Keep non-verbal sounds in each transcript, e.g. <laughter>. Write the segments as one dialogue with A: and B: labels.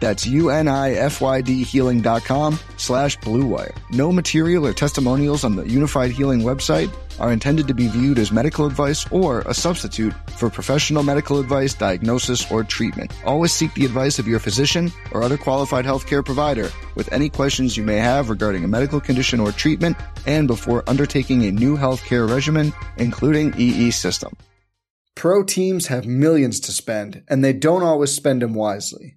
A: That's U-N-I-F-Y-D healing.com slash bluewire. No material or testimonials on the Unifyd Healing website are intended to be viewed as medical advice or a substitute for professional medical advice, diagnosis, or treatment. Always seek the advice of your physician or other qualified healthcare provider with any questions you may have regarding a medical condition or treatment and before undertaking a new healthcare regimen, including EE system. Pro teams have millions to spend, and they don't always spend them wisely.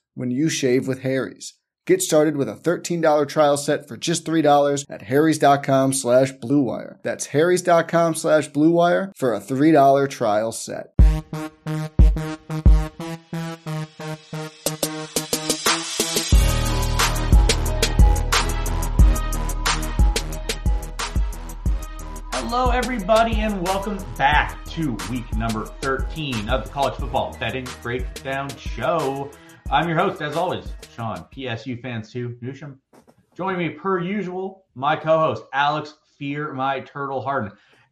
A: when you shave with Harry's. Get started with a $13 trial set for just $3 at harrys.com slash bluewire. That's harrys.com slash bluewire for a $3 trial set.
B: Hello, everybody, and welcome back to week number 13 of the College Football Betting Breakdown Show. I'm your host, as always, Sean, PSU fans too, Newsham. Joining me per usual, my co-host, Alex Fear My Turtle Hardin.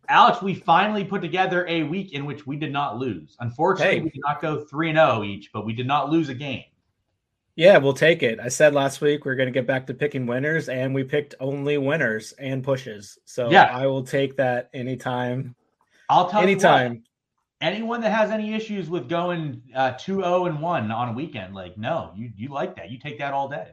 B: Alex, we finally put together a week in which we did not lose. Unfortunately,
C: Hey.
B: we did not go 3 0 each, but we did not lose a game.
C: Yeah, we'll take it. I said last week we're going to get back to picking winners, and we picked only winners and pushes. So
B: Yeah.
C: I will take that anytime.
B: I'll tell you
C: Anytime.
B: Anyone that has any issues with going uh, 2-0 and 1 on a weekend like no you you like that. You take that all day.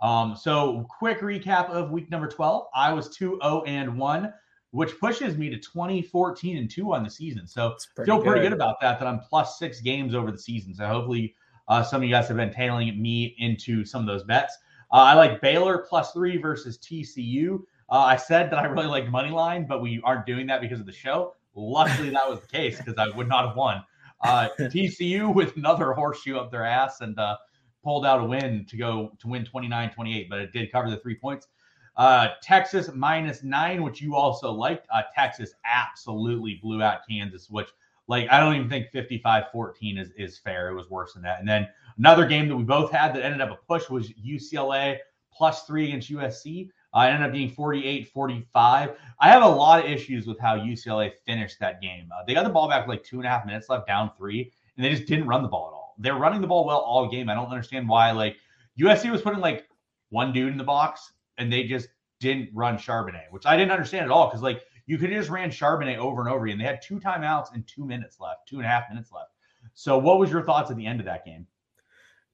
B: Um, so quick recap of week number 12 i was 2-0 and 1 which pushes me to 2014 and 2 on the season. So
C: pretty
B: feel pretty
C: good.
B: good. about that that i'm plus six games over the season. So hopefully uh, some of you guys have been tailing me into some of those bets. Uh, i like baylor plus three versus tcu uh, i said that i really like money line but we aren't doing that because of the show luckily that was the case because i would not have won uh, <laughs> TCU with another horseshoe up their ass and uh, pulled out a win to go to win 29 28, but it did cover the three points. Uh, Texas minus nine, which you also liked. Uh, Texas absolutely blew out Kansas, which, like, I don't even think 55 14 is, is fair. It was worse than that. And then another game that we both had that ended up a push was UCLA plus three against USC. Uh, it ended up being 48 45. I have a lot of issues with how UCLA finished that game. Uh, they got the ball back like two and a half minutes left, down three, and they just didn't run the ball at all. They're running the ball well all game. I don't understand why. Like USC was putting like one dude in the box, and they just didn't run Charbonnet, which I didn't understand at all because like you could have just ran Charbonnet over and over again. They had two timeouts and two minutes left, two and a half minutes left. So, what was your thoughts at the end of that game?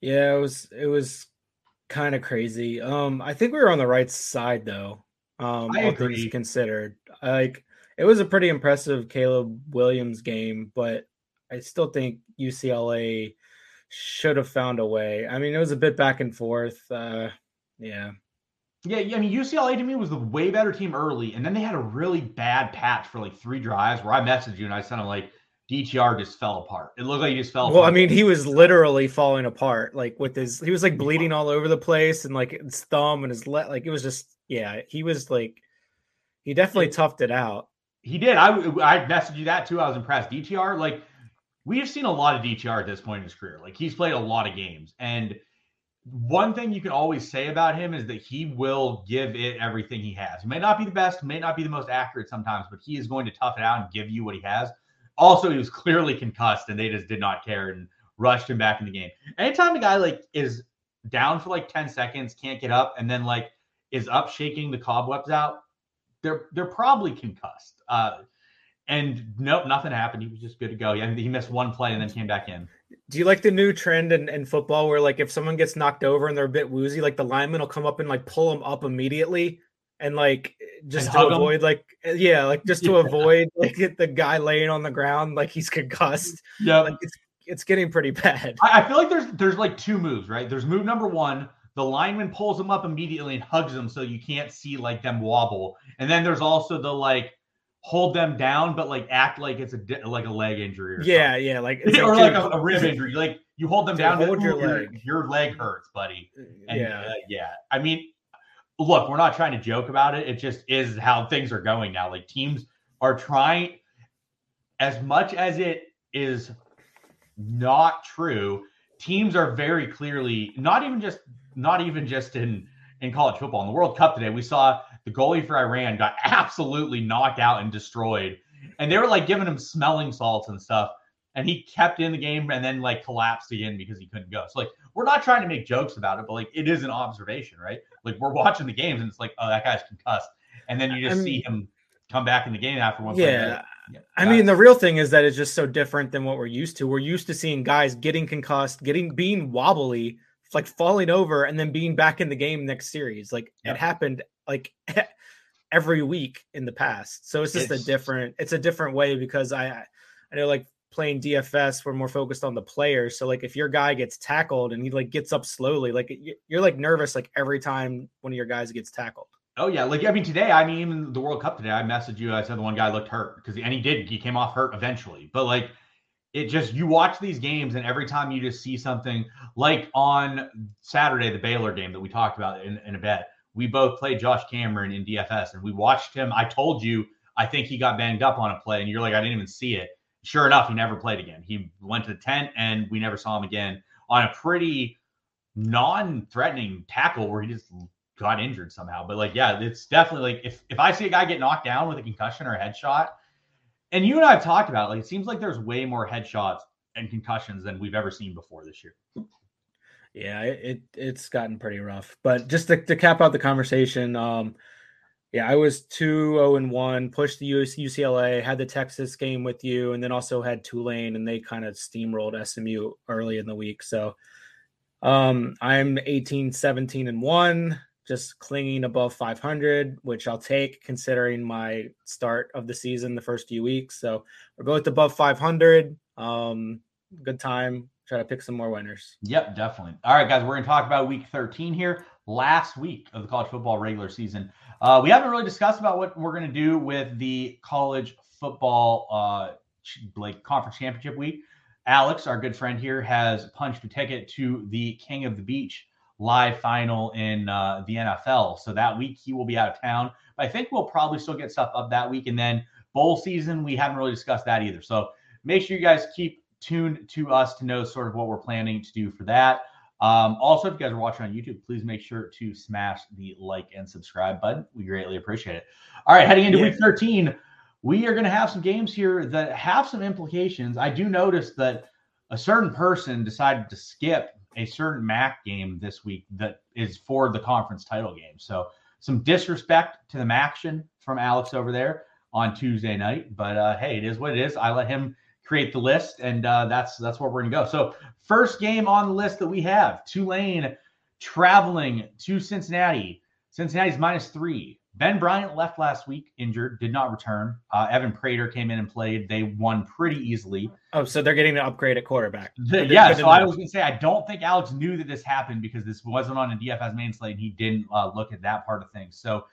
C: Yeah, it was it was kind of crazy. Um, I think we were on the right side though. Um,
B: I
C: all
B: agree.
C: things considered, like it was a pretty impressive Caleb Williams game, but I still think UCLA should have found a way. I mean, it was a bit back and forth. Uh, yeah,
B: Yeah, I mean UCLA to me was the way better team early, and then they had a really bad patch for like three drives where I messaged you and I sent them like DTR just fell apart. It looked like he just fell.
C: Well, I mean, he was literally falling apart, like with his. He was like bleeding all over the place, and like his thumb and his leg. Like it was just, yeah, he was like, he definitely toughed it out.
B: He did. I I messaged you that too. I was impressed. DTR, like we have seen a lot of DTR at this point in his career. Like he's played a lot of games. And one thing you can always say about him is that he will give it everything he has. He may not be the best, may not be the most accurate sometimes, but he is going to tough it out and give you what he has. Also, he was clearly concussed and they just did not care and rushed him back in the game. Anytime a guy like is down for like 10 seconds, can't get up, and then like is up shaking the cobwebs out, they're they're probably concussed. Uh, and nope, nothing happened. He was just good to go. Yeah, he missed one play and then came back in.
C: Do you like the new trend in, in football where like if someone gets knocked over and they're a bit woozy, like the lineman will come up and like pull them up immediately and like just and to avoid him. like yeah, like just to yeah. avoid <laughs> like the guy laying on the ground like he's concussed.
B: Yeah,
C: like it's it's getting pretty bad.
B: I, I feel like there's there's like two moves, right? There's move number one. The lineman pulls them up immediately and hugs them so you can't see like them wobble. And then there's also the like hold them down, but like act like it's a like a leg injury. Or
C: yeah, something. yeah, like <laughs>
B: or like a, a, rib injury. Like you hold them down, hold your leg. Your, leg hurts, buddy. And, yeah, uh, yeah. I mean, look, we're not trying to joke about it. It just is how things are going now. Like teams are trying, as much as it is not true. Teams are very clearly not even just not even just in in college football in the World Cup today. We saw the goalie for Iran got <laughs> absolutely knocked out and destroyed. And they were like giving him smelling salts and stuff. And he kept in the game and then like collapsed again because he couldn't go. So like we're not trying to make jokes about it, but like it is an observation, right? Like we're watching the games and it's like, oh, that guy's concussed. And then you just I mean, see him come back in the game after one.
C: Yeah. yeah. I mean, the real thing is that it's just so different than what we're used to. We're used to seeing guys getting concussed, getting being wobbly, like falling over, and then being back in the game next series. Like it happened like <laughs> every week in the past. So it's just it's, a different it's a different way because I I know like playing DFS we're more focused on the players. So like if your guy gets tackled and he like gets up slowly, like you're like nervous like every time one of your guys gets tackled.
B: Oh yeah, like I mean today, I mean even the World Cup today, I messaged you. I said the one guy looked hurt because and he did. He came off hurt eventually, but like it just you watch these games and every time you just see something like on Saturday the Baylor game that we talked about in, in a bet. we both played Josh Cameron in DFS and we watched him. I told you, I think he got banged up on a play, and you're like, I didn't even see it. Sure enough, he never played again. He went to the tent and we never saw him again on a pretty non threatening tackle where he just got injured somehow. But like, yeah, it's definitely like if, if I see a guy get knocked down with a concussion or a headshot, and you and I have talked about, it, like, it seems like there's way more headshots and concussions than we've ever seen before this year.
C: Yeah, it, it's gotten pretty rough. But just to, to cap out the conversation, um, yeah, I was 2 0 and 1, pushed the UCLA, had the Texas game with you, and then also had Tulane, and they kind of steamrolled SMU early in the week. So um, I'm 18, 17 and 1, just clinging above 500, which I'll take considering my start of the season, the first few weeks. So we're both above 500. Um, good time try to pick some more winners.
B: Yep, definitely. All right, guys, we're going to talk about week 13 here, last week of the college football regular season. Uh, we haven't really discussed about what we're going to do with the college football uh, like conference championship week. Alex, our good friend here, has punched a ticket to the King of the Beach live final in uh, the NFL. So that week he will be out of town. But I think we'll probably still get stuff up that week. And then bowl season, we haven't really discussed that either. So make sure you guys keep tuned to us to know sort of what we're planning to do for that. Um, also, if you guys are watching on YouTube, please make sure to smash the like and subscribe button. We greatly appreciate it. All right, heading into yeah. week 13, we are going to have some games here that have some implications. I do notice that a certain person decided to skip a certain MAC game this week that is for the conference title game. So, some disrespect to the MACtion from Alex over there on Tuesday night. But uh, hey, it is what it is. I let him create the list, and uh, that's that's where we're gonna go. So first game on the list that we have: Tulane traveling to Cincinnati. Cincinnati's minus three. Ben Bryant left last week injured, did not return. Uh, Evan Prater came in and played. They won pretty easily.
C: Oh, so they're getting an upgrade at quarterback.
B: The, yeah, so I was going to say, I don't think Alex knew that this happened because this wasn't on a DFS main slate and he didn't uh, look at that part of things. So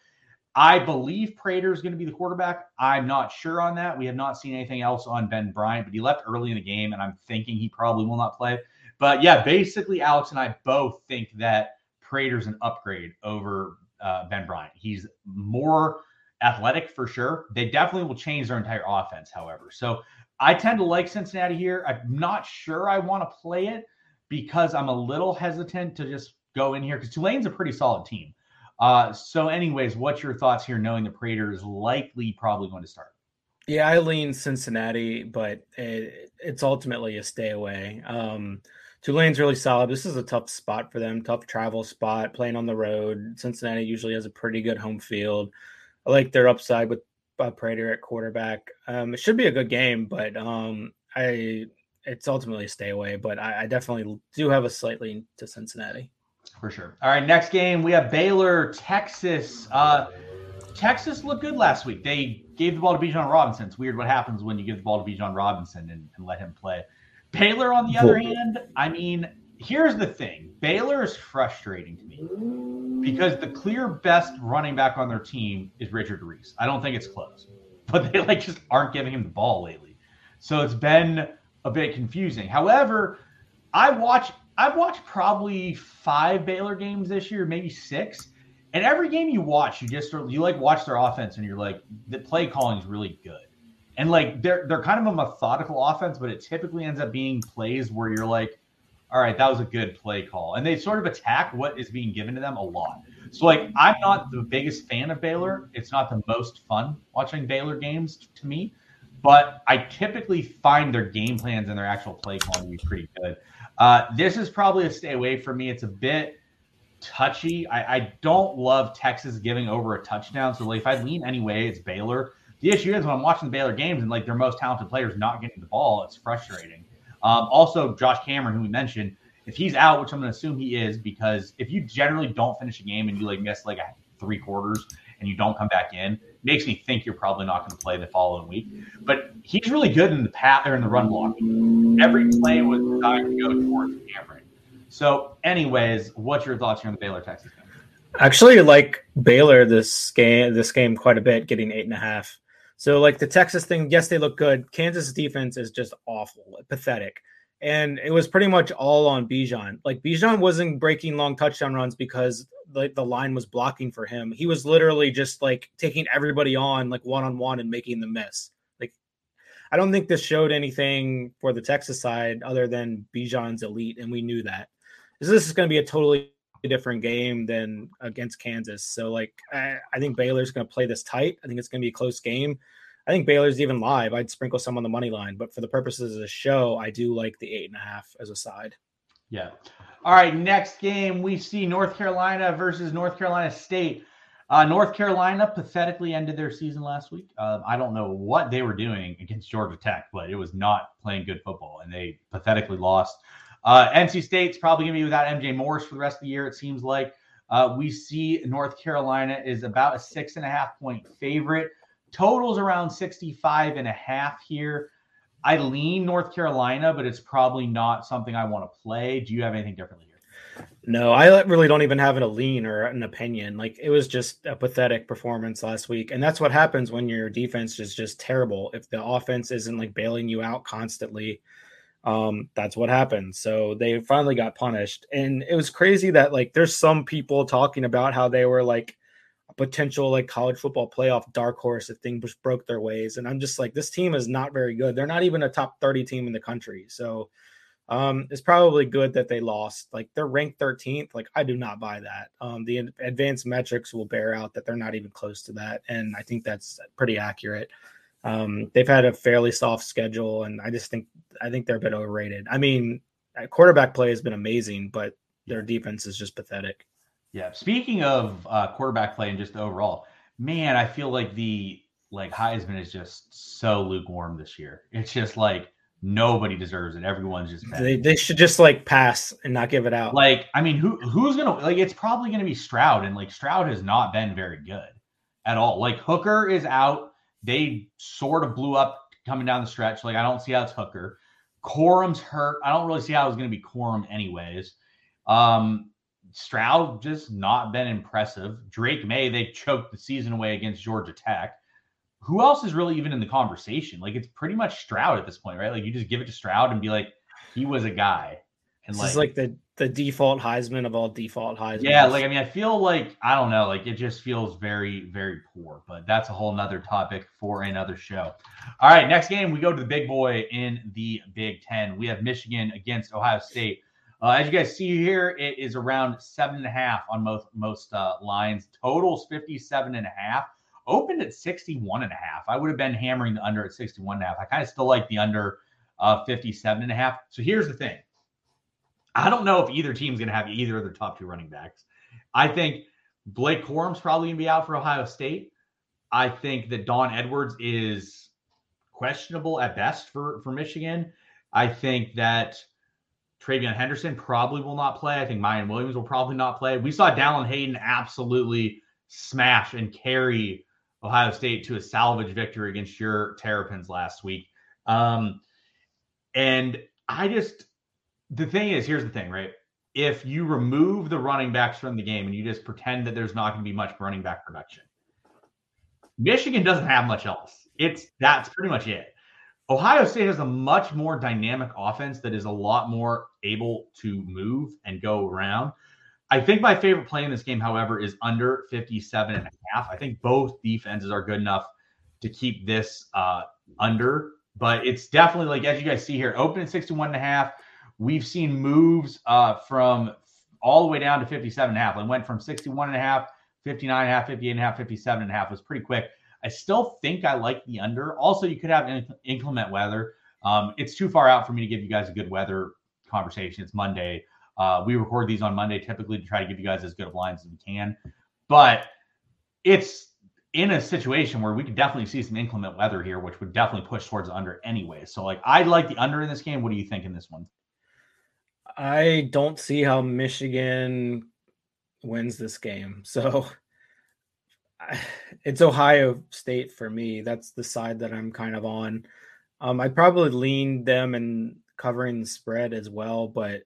B: I believe Prater is going to be the quarterback. I'm not sure on that. We have not seen anything else on Ben Bryant, but he left early in the game, and I'm thinking he probably will not play. But yeah, basically, Alex and I both think that Prater's an upgrade over uh, Ben Bryant. He's more athletic for sure. They definitely will change their entire offense, however. So I tend to like Cincinnati here. I'm not sure I want to play it because I'm a little hesitant to just go in here because Tulane's a pretty solid team. Uh, so, anyways, what's your thoughts here, knowing the Prater is likely probably going to start?
C: Yeah, I lean Cincinnati, but it, it's ultimately a stay away. Um, Tulane's really solid. This is a tough spot for them, tough travel spot, playing on the road. Cincinnati usually has a pretty good home field. I like their upside with uh, Prater at quarterback. Um, it should be a good game, but um, I it's ultimately a stay away. But I, I definitely do have a slight lean to Cincinnati.
B: For sure. All right, next game we have Baylor, Texas. Uh, Texas looked good last week. They gave the ball to Bijan Robinson. It's weird what happens when you give the ball to Bijan Robinson and, and let him play. Baylor, on the other hand, I mean, here's the thing Baylor is frustrating to me because the clear best running back on their team is Richard Reese. I don't think it's close, <laughs> but they like just aren't giving him the ball lately. So it's been a bit confusing. However, I watch I've watched probably five Baylor games this year, maybe six. And every game you watch, you just you like watch their offense and you're like, the play calling is really good. And like they're they're kind of a methodical offense, but it typically ends up being plays where you're like, all right, that was a good play call. And they sort of attack what is being given to them a lot. So like I'm not the biggest fan of Baylor. It's not the most fun watching Baylor games to me, but I typically find their game plans and their actual play calling to be pretty good. Uh, this is probably a stay away for me. It's a bit touchy. I, I, don't love Texas giving over a touchdown. So like if I lean anyway, it's Baylor. The issue is when I'm watching the Baylor games and like their most talented players not getting the ball, it's frustrating. Um, also, Josh Cameron, who we mentioned, if he's out, which I'm going to assume he is, because if you generally don't finish a game and you like miss like three quarters and you don't come back in, makes me think you're probably not going to play the following week. But he's really good in the path or in the run blocking. Every play was designed to go towards Cameron. So, anyways, what's your thoughts here on the Baylor Texas game?
C: Actually, like Baylor this game, this game quite a bit, getting eight and a half. So like the Texas thing, yes, they look good. Kansas defense is just awful, pathetic. And it was pretty much all on Bijan. Like Bijan wasn't breaking long touchdown runs because like the line was blocking for him. He was literally just like taking everybody on like one on one and making the miss. Like I don't think this showed anything for the Texas side other than Bijan's elite, and we knew that. This is going to be a totally different game than against Kansas. So like I, I think Baylor's going to play this tight. I think it's going to be a close game. I think Baylor's even live. I'd sprinkle some on the money line, but for the purposes of the show, I do like the eight and a half as a side.
B: Yeah. All right. Next game, we see North Carolina versus North Carolina State. Uh, North Carolina pathetically ended their season last week. Um, I don't know what they were doing against Georgia Tech, but it was not playing good football, and they pathetically lost. Uh, NC State's probably going to be without MJ Morris for the rest of the year, it seems like. Uh, we see North Carolina is about a six and a half point favorite. Totals around 65 and a half here. I lean North Carolina, but it's probably not something I want to play. Do you have anything differently here?
C: No, I really don't even have a lean or an opinion. Like it was just a pathetic performance last week. And that's what happens when your defense is just terrible. If the offense isn't like bailing you out constantly, um, that's what happened. So they finally got punished. And it was crazy that like there's some people talking about how they were like potential like college football playoff dark horse if things broke their ways. And I'm just like, this team is not very good. They're not even a top 30 team in the country. So um, it's probably good that they lost. Like they're ranked 13th. Like I do not buy that. Um, the advanced metrics will bear out that they're not even close to that. And I think that's pretty accurate. Um, they've had a fairly soft schedule, and I just think I think they're a bit overrated. I mean, quarterback play has been amazing, but their defense is just pathetic.
B: Yeah. Speaking of uh, quarterback play and just overall, man, I feel like the like Heisman is just so lukewarm this year. It's just like nobody deserves it. Everyone's just
C: they, they should just like pass and not give it out.
B: Like, I mean, who who's gonna like? It's probably gonna be Stroud, and like Stroud has not been very good at all. Like Hooker is out they sort of blew up coming down the stretch. Like I don't see how it's Hooker. Corum's hurt. I don't really see how it's going to be Corum anyways. Um, Stroud just not been impressive. Drake Maye, they choked the season away against Georgia Tech. Who else is really even in the conversation? Like it's pretty much Stroud at this point, right? Like you just give it to Stroud and be like, he was a guy.
C: And this like, is like the the default Heisman of all default Heisman.
B: Yeah, like I mean, I feel like I don't know, like it just feels very, very poor. But that's a whole nother topic for another show. All right, next game we go to the big boy in the Big Ten. We have Michigan against Ohio State. Uh, as you guys see here, it is around seven and a half on most most uh, lines. Totals 57 and a half. Opened at 61 and a half. I would have been hammering the under at 61 and a half. I kind of still like the under uh, 57 and a half. So here's the thing. I don't know if either team's going to have either of their top two running backs. I think Blake Corum's probably going to be out for Ohio State. I think that Dawn Edwards is questionable at best for, for Michigan. I think that TreVeyon Henderson probably will not play. I think Miyan Williams will probably not play. We saw Dallan Hayden absolutely smash and carry Ohio State to a salvage victory against your Terrapins last week. Um, and I just, the thing is, here's the thing, right? If you remove the running backs from the game and you just pretend that there's not going to be much running back production, Michigan doesn't have much else. It's that's pretty much it. Ohio State has a much more dynamic offense that is a lot more able to move and go around. I think my favorite play in this game, however, is under 57 and a half. I think both defenses are good enough to keep this uh, under, but it's definitely like, as you guys see here, open at 61 and a half. We've seen moves uh, from all the way down to 57 and a half. It went from 61 and a half, 59 and a half, 58 and a half, 57 and a half. Was pretty quick. I still think I like the under. Also, you could have inclement weather. Um, it's too far out for me to give you guys a good weather conversation. It's Monday. Uh, we record these on Monday typically to try to give you guys as good of lines as we can. But it's in a situation where we could definitely see some inclement weather here, which would definitely push towards the under anyway. So, like, I like the under in this game. What do you think in this one?
C: I don't see how Michigan wins this game. So <sighs> it's Ohio State for me. That's the side that I'm kind of on. Um, I'd probably lean them and covering the spread as well, but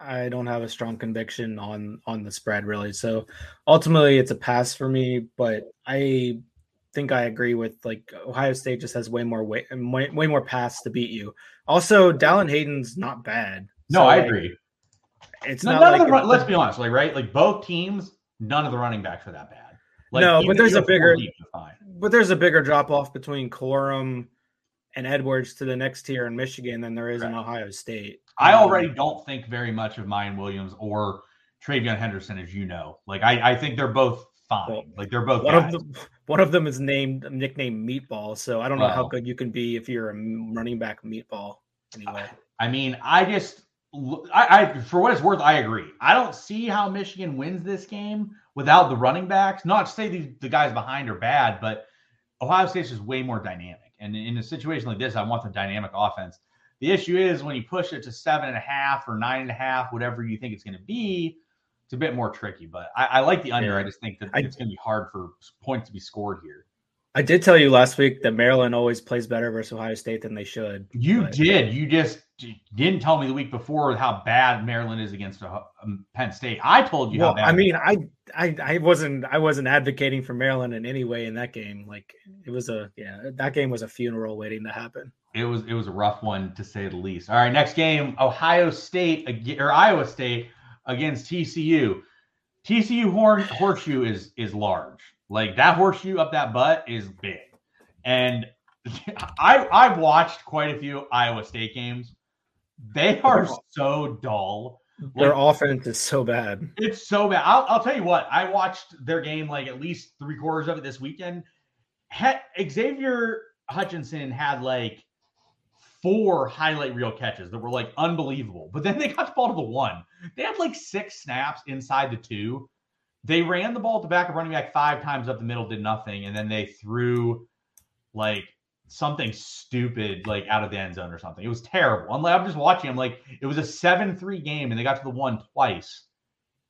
C: I don't have a strong conviction on on the spread really. So ultimately, it's a pass for me. But I think I agree with like Ohio State just has way more way way, way more pass to beat you. Also, Dallan Hayden's not bad.
B: No, so, I like, agree. It's no, not none like of the, let's be honest, like right, like both teams, none of the running backs are that bad.
C: Like, no, but there's a bigger, but there's a bigger drop off between Corum and Edwards to the next tier in Michigan than there is right. in Ohio State.
B: I um, already don't think very much of Miyan Williams or TreVeyon Henderson, as you know. Like I, I think they're both fine. Well, like they're both
C: one guys. of them. One of them is named nicknamed Meatball, so I don't know well, how good you can be if you're a running back Meatball. Anyway,
B: I mean, I just I, I, for what it's worth, I agree. I don't see how Michigan wins this game without the running backs. Not to say the, the guys behind are bad, but Ohio State's just way more dynamic. And in a situation like this, I want the dynamic offense. The issue is when you push it to seven and a half or nine and a half, whatever you think it's going to be, it's a bit more tricky. But I, I like the under. Yeah. I just think that I, it's going to be hard for points to be scored here.
C: I did tell you last week that Maryland always plays better versus Ohio State than they should.
B: You but. did. You just didn't tell me the week before how bad Maryland is against uh, um, Penn State. I told you well, how bad.
C: I mean, I, I I wasn't I wasn't advocating for Maryland in any way in that game. Like it was a yeah, that game was a funeral waiting to happen.
B: It was it was a rough one to say the least. All right, next game, Ohio State or Iowa State against TCU. TCU horn horseshoe is is large. Like that horseshoe up that butt is big. And <laughs> I I've watched quite a few Iowa State games. They are so dull.
C: Their like, offense is so bad.
B: It's so bad. I'll, I'll tell you what. I watched their game like at least three quarters of it this weekend. Xavier Hutchinson had like four highlight reel catches that were like unbelievable. But then they got the ball to the one. They had like six snaps inside the two they ran the ball at the back of running back five times up the middle, did nothing, and then they threw like something stupid like out of the end zone or something. It was terrible. I'm like, I'm just watching. I'm like, it was a seven-three game, and they got to the one twice.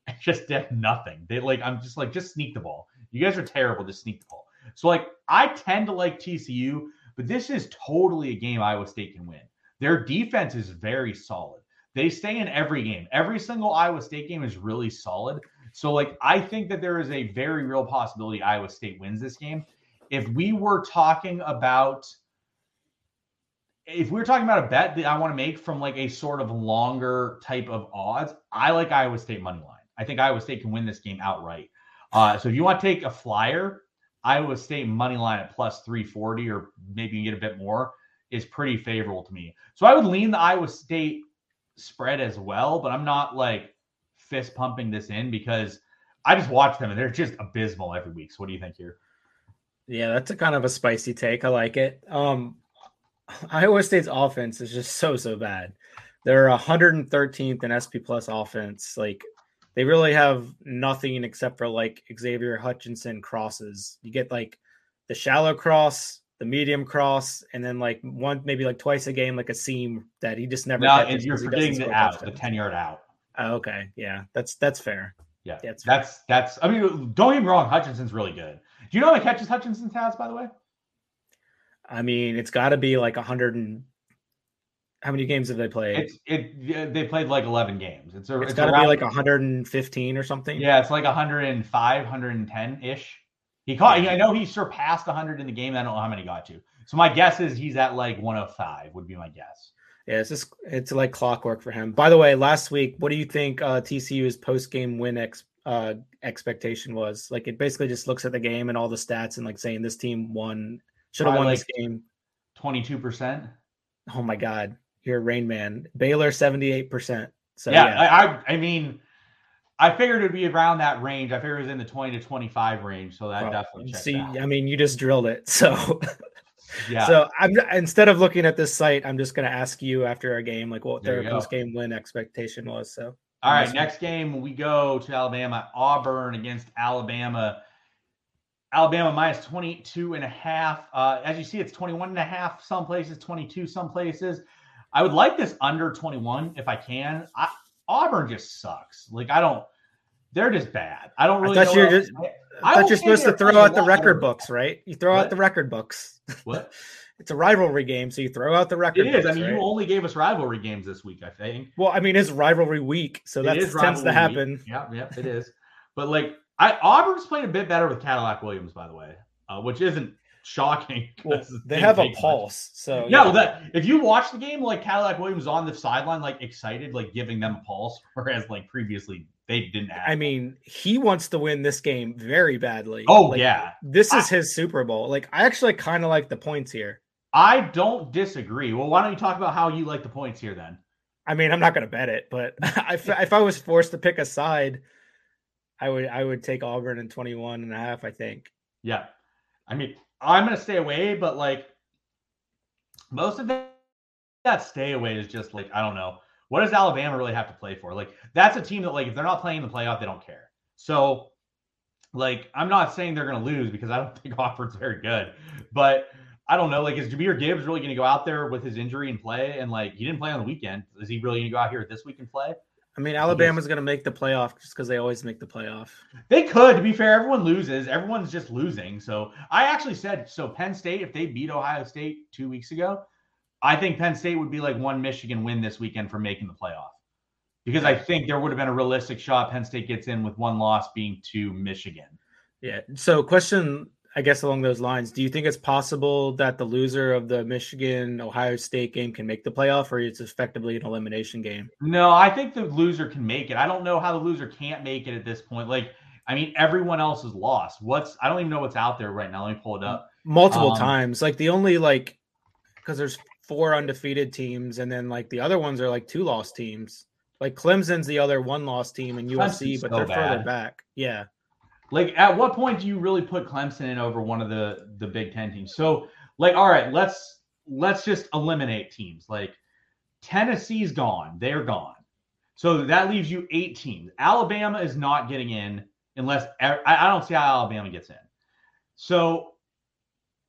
B: and <laughs> just did nothing. They like, I'm just like, just sneak the ball. You guys are terrible. Just sneak the ball. So like, I tend to like TCU, but this is totally a game Iowa State can win. Their defense is very solid. They stay in every game. Every single Iowa State game is really solid. So, like, I think that there is a very real possibility Iowa State wins this game. If we were talking about if we were talking about a bet that I want to make from like a sort of longer type of odds, I like Iowa State money line. I think Iowa State can win this game outright. Uh, so if you want to take a flyer, Iowa State money line at plus 340, or maybe you get a bit more, is pretty favorable to me. So I would lean the Iowa State spread as well, but I'm not like fist pumping this in because I just watch them and they're just abysmal every week. So what do you think here?
C: Yeah, that's a kind of a spicy take. I like it. Um, <laughs> Iowa State's offense is just <laughs> so so bad. They're 113th in SP plus offense. Like they really have nothing except for like Xavier Hutchinson crosses. You get like the shallow cross, the medium cross, and then like one maybe like twice a game, like a seam that he just never.
B: No, and you're forgetting the out, the 10 yard out.
C: Oh, okay, yeah, that's that's fair.
B: Yeah, that's that's, that's I mean, don't get me wrong, Hutchinson's really good. Do you know how many catches Hutchinson has, by the way?
C: I mean, it's got to be like a hundred and how many games have they played?
B: It's it. They played like eleven games. It's a.
C: it's, it's got to be like 115 or something.
B: Yeah, it's like 105, 110 ish. He caught. I know he surpassed 100 in the game. I don't know how many got to. So my guess is he's at like 105. Would be my guess.
C: Yeah, it's just it's like clockwork for him. By the way, last week, what do you think uh, TCU's post game win ex, uh, expectation was? Like, it basically just looks at the game and all the stats and like saying this team won should have won like this game.
B: 22 percent.
C: Oh my god, you're Rain Man. Baylor 78 percent.
B: So yeah, yeah, I I mean. I figured it'd be around that range. I figured it was in the 20 to 25 range. So that well, definitely
C: See. I mean, you just drilled it. <laughs> So yeah. So I'm instead of looking at this site, I'm just gonna ask you after our game, like what their post game win expectation was. So
B: all right, next game we go to Alabama, Auburn against Alabama. Alabama minus 22 and a half. Uh, as you see, it's 21 and a half some places, 22 some places. I would like this under 21 if I can. I, Auburn just sucks. Like I don't. They're just bad. I don't really.
C: I thought you're just. I, I thought you're supposed to throw out the record books, right? You throw what? out the record books. <laughs>
B: What?
C: it's a rivalry game, so you throw out the record.
B: It is.
C: Books,
B: I mean,
C: right?
B: you only gave us rivalry games this week, I think.
C: Well, I mean, it's rivalry week, so that tends to happen.
B: Yeah, yeah, it is. But like, I Auburn's played a bit better with Cadillac Williams, by the way, uh, which isn't shocking. <laughs>
C: Well, they have a pulse. So
B: yeah, yeah. Well, that if you watch the game, like Cadillac Williams on the sideline, like excited, like giving them a pulse, <laughs> whereas like previously they didn't have.
C: I mean, he wants to win this game very badly.
B: Oh
C: like,
B: yeah,
C: this is I, his Super Bowl. Like I actually kind of like the points here.
B: I don't disagree. Well, why don't you talk about how you like the points here then?
C: I mean, I'm not going to bet it, but <laughs> if, <laughs> if I was forced to pick a side, I would I would take Auburn in 21 and a half, I think.
B: Yeah. I mean, I'm going to stay away, but like most of that, that stay away is just like, I don't know. What does Alabama really have to play for? Like, that's a team that, like, if they're not playing the playoff, they don't care. So, like, I'm not saying they're going to lose because I don't <laughs> think Auburn's very good, but I don't know. Like, is Jahmyr Gibbs really going to go out there with his injury and play? And like, he didn't play on the weekend. Is he really going to go out here this week and play?
C: I mean, Alabama's going to make the playoff just because they always make the playoff.
B: They could. To be fair, everyone loses. Everyone's just losing. So I actually said so. Penn State, if they beat Ohio State two weeks ago, I think Penn State would be like one Michigan win this weekend for making the playoff. Because I think there would have been a realistic shot Penn State gets in with one loss being to Michigan.
C: Yeah. So, question I guess along those lines, do you think it's possible that the loser of the Michigan Ohio State game can make the playoff, or it's effectively an elimination game?
B: No, I think the loser can make it. I don't know how the loser can't make it at this point. Like, I mean, everyone else is lost. What's I don't even know what's out there right now. Let me pull it up.
C: Multiple um, times. Like the only like because there's four undefeated teams, and then like the other ones are like two lost teams. Like Clemson's the other one lost team in USC, but so they're bad. further back. Yeah.
B: Like, at what point do you really put Clemson in over one of the the Big Ten teams? So, like, all right, let's let's just eliminate teams. Like, Tennessee's gone; they're gone. So that leaves you eight teams. Alabama is not getting in unless I, I don't see how Alabama gets in. So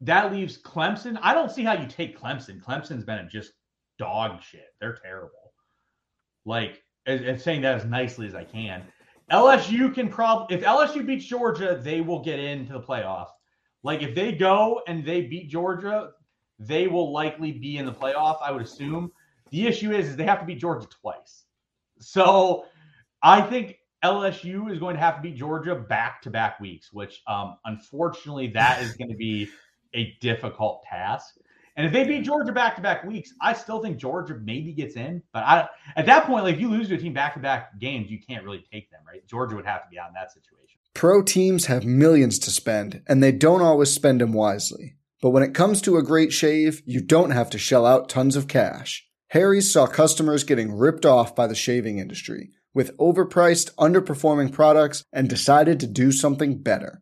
B: that leaves Clemson. I don't see how you take Clemson. Clemson's been just dog shit. They're terrible. Like, and saying that as nicely as I can. LSU can probably if LSU beats Georgia, they will get into the playoff. Like if they go and they beat Georgia, they will likely be in the playoff. I would assume. The issue is, is they have to beat Georgia twice. So I think LSU is going to have to beat Georgia back to back weeks, which um, unfortunately that is going to be a difficult task. And if they beat Georgia back to back weeks, I still think Georgia maybe gets in. But I at that point, like if you lose to a team back to back games, you can't really take them, right? Georgia would have to be out in that situation.
A: Pro teams have millions to spend, and they don't always spend them wisely. But when it comes to a great shave, you don't have to shell out tons of cash. Harry's saw customers getting ripped off by the shaving industry with overpriced, underperforming products and decided to do something better.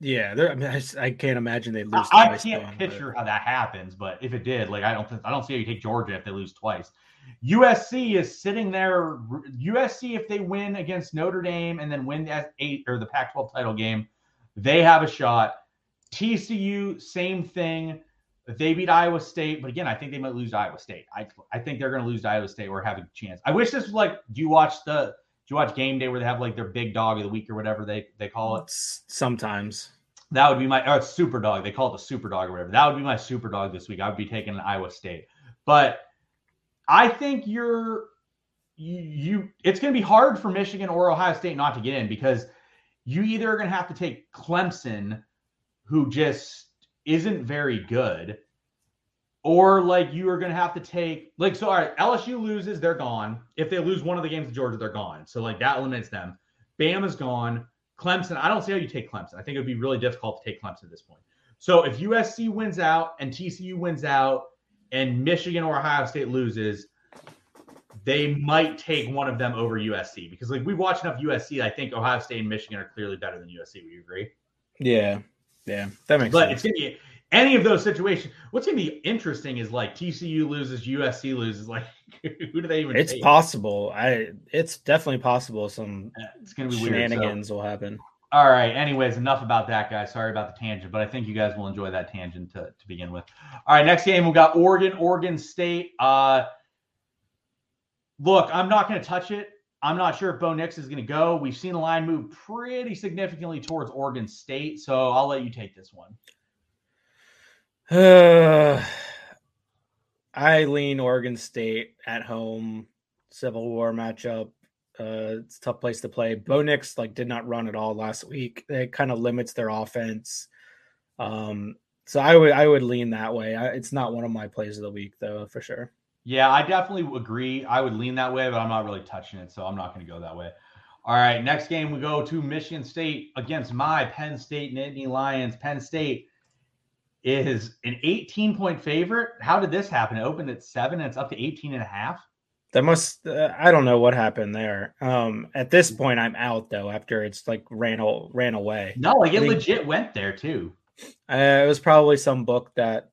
C: Yeah, I, mean, I, I, can't imagine they lose.
B: I, I can't going, picture but... how that happens, but if it did, like I don't, I don't see how you take Georgia if they lose twice. USC is sitting there. USC, if they win against Notre Dame and then win the eight or the Pac-12 title game, they have a shot. TCU, same thing. They beat Iowa State, but again, I think they might lose to Iowa State. I, I think they're going to lose to Iowa State or have a chance. I wish this was like, do you watch the you watch Game Day where they have like their big dog of the week or whatever they they call it?
C: Sometimes.
B: That would be my or super dog. They call it the super dog or whatever. That would be my super dog this week. I would be taking an Iowa State. But I think you're you, you it's going to be hard for Michigan or Ohio State not to get in because you either are going to have to take Clemson, who just isn't very good, or like you are going to have to take like so. All right, LSU loses, they're gone. If they lose one of the games to Georgia, they're gone. So like that limits them. Bama's gone. Clemson, I don't see how you take Clemson. I think it would be really difficult to take Clemson at this point. So if USC wins out and TCU wins out and Michigan or Ohio State loses, they might take one of them over USC because like we've watched enough USC. I think Ohio State and Michigan are clearly better than USC. Would you agree?
C: Yeah, yeah, that makes.
B: But
C: sense.
B: it's gonna be any of those situations. What's going to be interesting is like TCU loses, USC loses. Like, <laughs> who do they even?
C: It's
B: take?
C: possible. I. It's definitely possible. Some
B: it's going to be
C: shenanigans
B: weird, so.
C: will happen.
B: All right. Anyways, enough about that, guys. Sorry about the tangent, but I think you guys will enjoy that tangent to, to begin with. All right. Next game, we got Oregon, Oregon State. Uh, look, I'm not going to touch it. I'm not sure if Bo Nix is going to go. We've seen the line move pretty significantly towards Oregon State, so I'll let you take this one. <sighs>
C: I lean Oregon State at home. Civil War matchup. Uh, it's a tough place to play. Bo Nix like did not run at all last week. It kind of limits their offense. Um, so I would I would lean that way. I, it's not one of my plays of the week though, for sure.
B: Yeah, I definitely agree. I would lean that way, but I'm not really touching it, so I'm not going to go that way. All right, next game we go to Michigan State against my Penn State Nittany Lions. Penn State is an 18 point favorite. How did this happen? It opened at seven and it's up to 18 and a half.
C: That must, uh, I don't know what happened there. Um, at this point, I'm out though, after it's like ran, ran away.
B: No, like it legit went there too.
C: Uh, it was probably some book that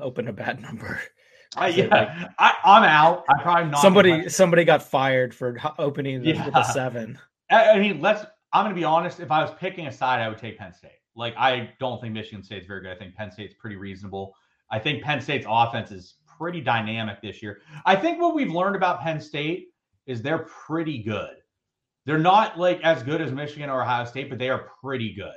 C: opened a bad number. <laughs>
B: Uh, yeah, like, I, am out. I'm probably not.
C: Somebody, somebody got fired for opening the, yeah. with a seven.
B: I mean, let's. I'm going to be honest. If I was picking a side, I would take Penn State. Like I don't think Michigan State's very good. I think Penn State's pretty reasonable. I think Penn State's offense is pretty dynamic this year. I think what we've learned about Penn State is they're pretty good. They're not like as good as Michigan or Ohio State, but they are pretty good.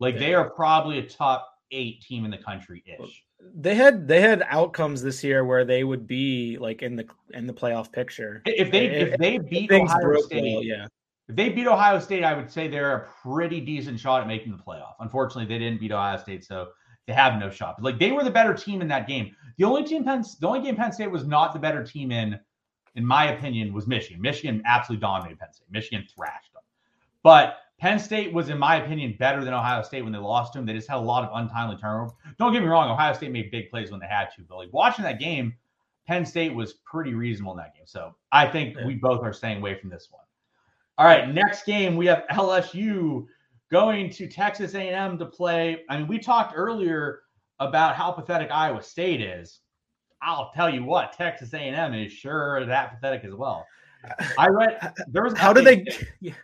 B: Like yeah. they are probably a top eight team in the country ish.
C: they had they had outcomes this year where they would be like in the in the playoff picture.
B: If they if, if they beat Ohio State,
C: well, yeah.
B: If they beat Ohio State, I would say they're a pretty decent shot at making the playoff. Unfortunately, they didn't beat Ohio State, so they have no shot. But like they were the better team in that game. The only team Penn, the only game Penn State was not the better team in, in my opinion, was Michigan. Michigan absolutely dominated Penn State. Michigan thrashed them. But Penn State was, in my opinion, better than Ohio State when they lost to them. They just had a lot of untimely turnovers. Don't get me wrong, Ohio State made big plays when they had to, but like watching that game, Penn State was pretty reasonable in that game. So I think
C: Yeah.
B: we both are staying away from this one. All right, next game we have LSU going to Texas A&M to play. I mean, we talked earlier about how pathetic Iowa State is. I'll tell you what, Texas A&M is sure that pathetic as well. I read there was an
C: How do they? <laughs>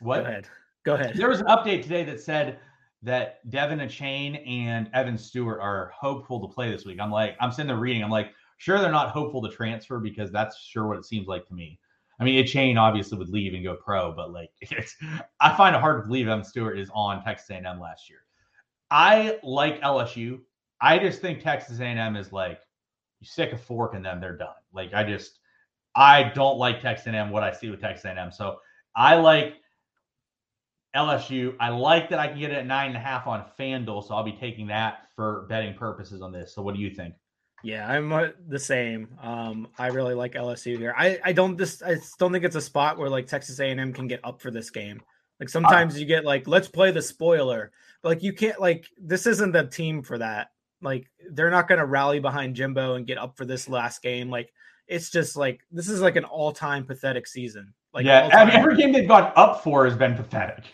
B: what
C: Go ahead. Go ahead.
B: there was an update today that said that De'Von Achane and Evan Stewart are hopeful to play this week. I'm like, I'm sitting there reading. I'm like, sure they're not hopeful to transfer because that's sure what it seems like to me. I mean, Achane obviously would leave and go pro, but like, <laughs> it's, I find it hard to believe Evan Stewart is on Texas A&M last year. I like LSU. I just think Texas A&M is like, you stick a fork in them, they're done. Like, I just, I don't like Texas A&M. What I see with Texas A&M, so I like LSU. I like that I can get it at nine and a half on FanDuel, so I'll be taking that for betting purposes on this. So, what do you think?
C: Yeah, I'm uh, the same. Um, I really like LSU here. I, I don't just I don't think it's a spot where like Texas A&M can get up for this game. Like sometimes you get like let's play the spoiler, but like you can't like this isn't the team for that. Like they're not going to rally behind Jimbo and get up for this last game. Like it's just like this is like an all time pathetic season. Like
B: yeah, I mean, every game they've gone up for has been pathetic.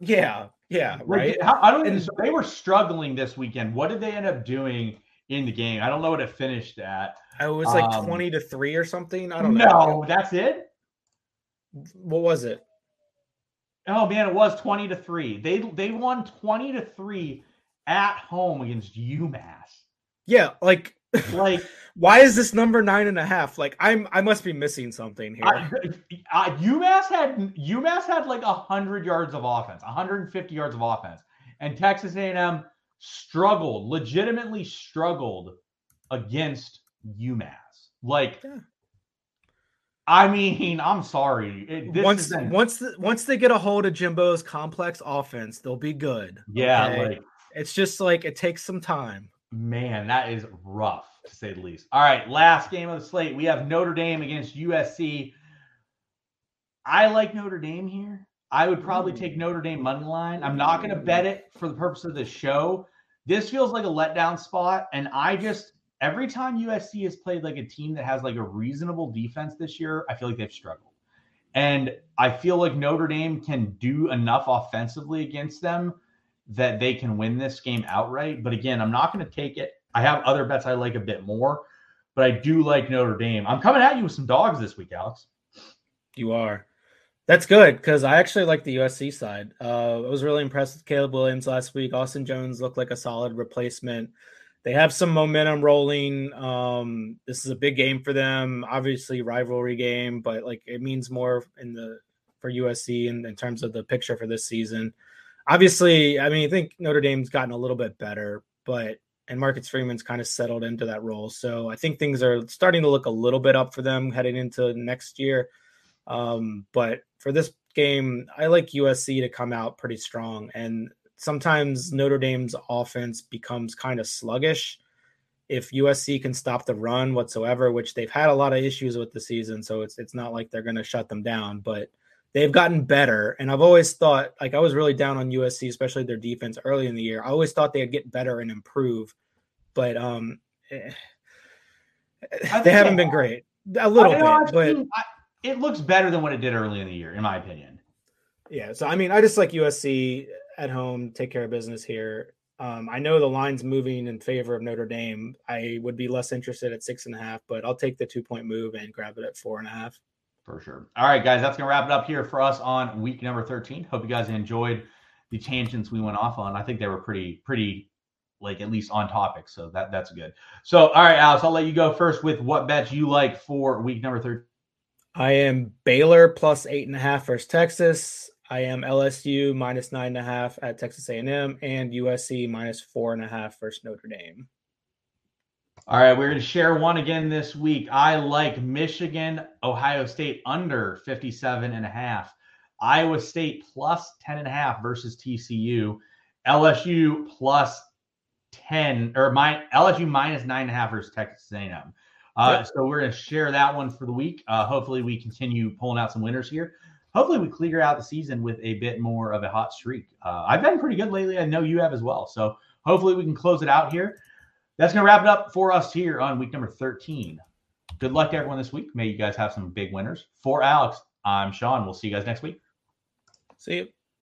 C: yeah, yeah,
B: Like,
C: right.
B: how- I don't.
C: And-
B: so they were struggling this weekend. What did they end up doing in the game? I don't know what it finished at.
C: It was like
B: um,
C: twenty to three or something. I don't
B: no,
C: know.
B: that's it.
C: What was it?
B: Oh man, it was twenty to three. They they won twenty to three at home against UMass.
C: Yeah, like
B: Like <laughs>
C: why is this number nine and a half? Like I'm I must be missing something here.
B: I, <laughs> I, UMass had UMass had like hundred yards of offense, 150 yards of offense, and Texas A&M struggled, legitimately struggled against UMass. Like,
C: Yeah.
B: I mean, <laughs> I'm sorry. It, this
C: once
B: been-
C: once the, once they get a hold of Jimbo's complex offense, they'll be good.
B: yeah,
C: okay?
B: like
C: it's just like it takes some time.
B: man, that is rough to say the least. All right, last game of the slate, we have Notre Dame against USC. I like Notre Dame here. I would probably hmm. take Notre Dame money line. I'm not going to bet it for the purpose of the show. This feels like a letdown spot, and I just every time USC has played like a team that has like a reasonable defense this year, I feel like they've struggled. And I feel like Notre Dame can do enough offensively against them that they can win this game outright. But again, I'm not going to take it. I have other bets I like a bit more, but I do like Notre Dame. I'm coming at you with some dogs this week, Alex.
C: You are. That's good because I actually like the USC side. Uh, I was really impressed with Caleb Williams last week. Austin Jones looked like a solid replacement. They have some momentum rolling. Um, this is a big game for them. Obviously, rivalry game, but like it means more in the for USC in, in terms of the picture for this season. Obviously, I mean, I think Notre Dame's gotten a little bit better, but and Marcus Freeman's kind of settled into that role. So I think things are starting to look a little bit up for them heading into next year. Um, but for this game, I like USC to come out pretty strong. And sometimes Notre Dame's offense becomes kind of sluggish. If USC can stop the run whatsoever, which they've had a lot of issues with the season, so it's it's not like they're going to shut them down, but they've gotten better. And I've always thought, like, I was really down on USC, especially their defense early in the year. I always thought they'd get better and improve, but um, eh, they haven't
B: they
C: been great. A little
B: I
C: bit,
B: I've
C: but
B: seen- I- it looks better than what it did early in the year, in my opinion.
C: Yeah, so I mean, I just like USC at home, take care of business here. Um, I know the line's moving in favor of Notre Dame. I would be less interested at six and a half, but I'll take the two point move and grab it at four and a half.
B: For sure. All right, guys, that's going to wrap it up here for us on week number 13. Hope you guys enjoyed the tangents we went off on. I think they were pretty, pretty, like at least on topic. So that that's good. So, all right, Alex, I'll let you go first with what bets you like for week number 13.
C: I am Baylor plus eight and a half versus Texas. I am LSU minus nine and a half at Texas A&M and USC minus four and a half versus Notre Dame.
B: All right, we're going to share one again this week. I like Michigan, Ohio State under 57 and a half. Iowa State plus 10 and a half versus TCU. LSU plus 10 or my LSU minus nine and a half versus Texas A&M. Uh, yep. So we're going to share that one for the week. Uh, hopefully, we continue pulling out some winners here. Hopefully, we clear out the season with a bit more of a hot streak. Uh, I've been pretty good lately. I know you have as well. So hopefully, we can close it out here. That's going to wrap it up for us here on week number 13. Good luck to everyone this week. May you guys have some big winners. For Alex, I'm Sean. We'll see you guys next week.
C: See you.